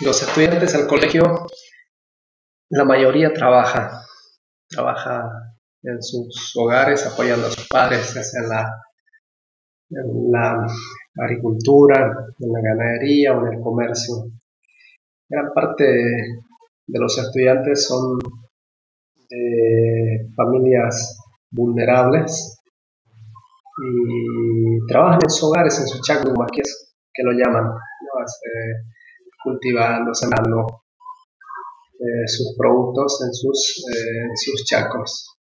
los estudiantes al colegio, la mayoría trabaja, trabaja en sus hogares apoyando a sus padres, en la, en la agricultura, en la ganadería o en el comercio. Gran parte de los estudiantes son de familias vulnerables y trabajan en sus hogares, en sus chacos, que, que lo llaman, cultivando, sembrando eh, sus productos en sus, eh, en sus chacos.